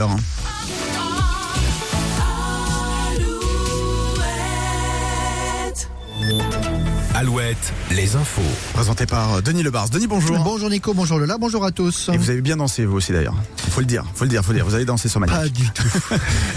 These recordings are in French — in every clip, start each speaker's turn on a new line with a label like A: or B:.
A: Alors,
B: Alouette, les infos.
A: présenté par Denis Lebars. Denis, bonjour.
C: Bonjour Nico, bonjour Lola, bonjour à tous.
A: Et vous avez bien dansé vous aussi d'ailleurs. Faut le dire, faut le dire, faut le dire. Vous avez dansé sur Maniac.
C: Pas du tout.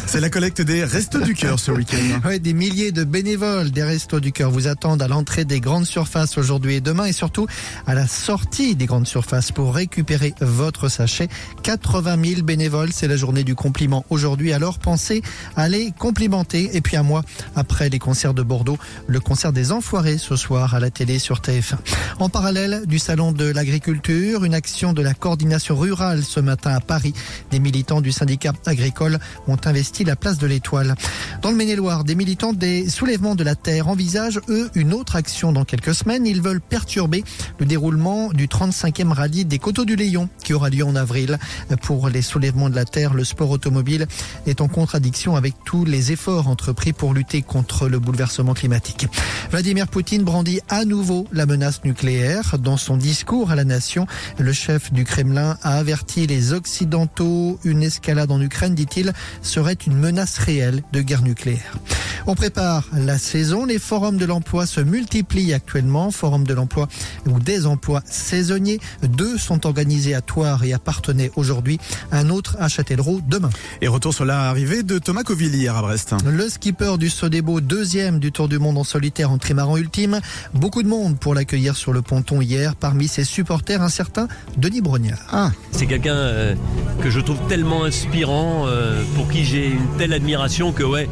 A: C'est la collecte des restos du cœur ce week-end.
C: Ouais, des milliers de bénévoles des Restos du Cœur vous attendent à l'entrée des grandes surfaces aujourd'hui et demain et surtout à la sortie des grandes surfaces pour récupérer votre sachet. 80 000 bénévoles, c'est la journée du compliment aujourd'hui. Alors pensez à les complimenter. Et puis à moi, après les concerts de Bordeaux, le concert des Enfoirés ce soir à la télé sur TF1. En parallèle du salon de l'agriculture, une action de la coordination rurale ce matin à Paris. Des militants du syndicat agricole ont investi la place de l'Étoile. Dans le Maine-et-Loire, des militants des soulèvements de la terre envisagent, eux, une autre action dans quelques semaines. Ils veulent perturber le déroulement du 35e rallye des Coteaux du Léon qui aura lieu en avril. Pour les soulèvements de la terre, le sport automobile est en contradiction avec tous les efforts entrepris pour lutter contre le bouleversement climatique. Vladimir Poutine brandit à nouveau la menace nucléaire. Dans son discours à la nation, le chef du Kremlin a averti les Occidentaux. Une escalade en Ukraine, dit-il, serait une menace réelle de guerre nucléaire. On prépare la saison. Les forums de l'emploi se multiplient actuellement. Forum de l'emploi ou des emplois saisonniers. Deux sont organisés à Toire et à Partenay aujourd'hui. Un autre à Châtellerault demain.
A: Et retour sur l'arrivée de Thomas Covilli hier à Brest.
C: Le skipper du Sodebo, deuxième du Tour du Monde en solitaire en trimaran ultime. Beaucoup de monde pour l'accueillir sur le ponton hier. Parmi ses supporters, un certain Denis Brognard.
A: Ah,
D: C'est quelqu'un euh, que je trouve tellement inspirant, euh, pour qui j'ai une telle admiration que ouais,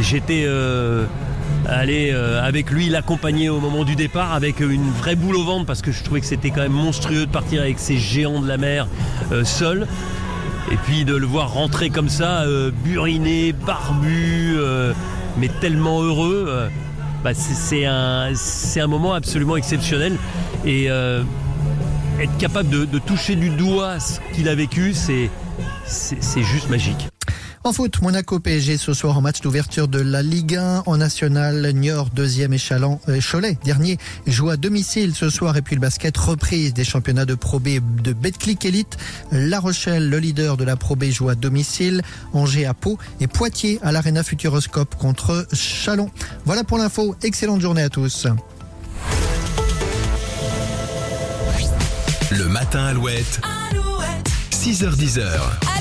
D: j'étais euh, allé euh, avec lui l'accompagner au moment du départ avec une vraie boule au ventre parce que je trouvais que c'était quand même monstrueux de partir avec ces géants de la mer euh, seul. Et puis de le voir rentrer comme ça, euh, buriné, barbu, euh, mais tellement heureux. euh, bah, c'est- un, un moment absolument exceptionnel. Et euh, être capable de, de toucher du doigt ce qu'il a vécu, c'est juste magique.
C: En foot, Monaco PSG ce soir en match d'ouverture de la Ligue 1 en national. Niort deuxième et Chaland, euh, Cholet dernier joue à domicile ce soir et puis le basket reprise des championnats de Pro B de Betclic Elite. La Rochelle, le leader de la Pro B joue à domicile. Angers à Pau et Poitiers à l'Arena Futuroscope contre Chalon. Voilà pour l'info. Excellente journée à tous.
B: Le matin Alouette. 6h10.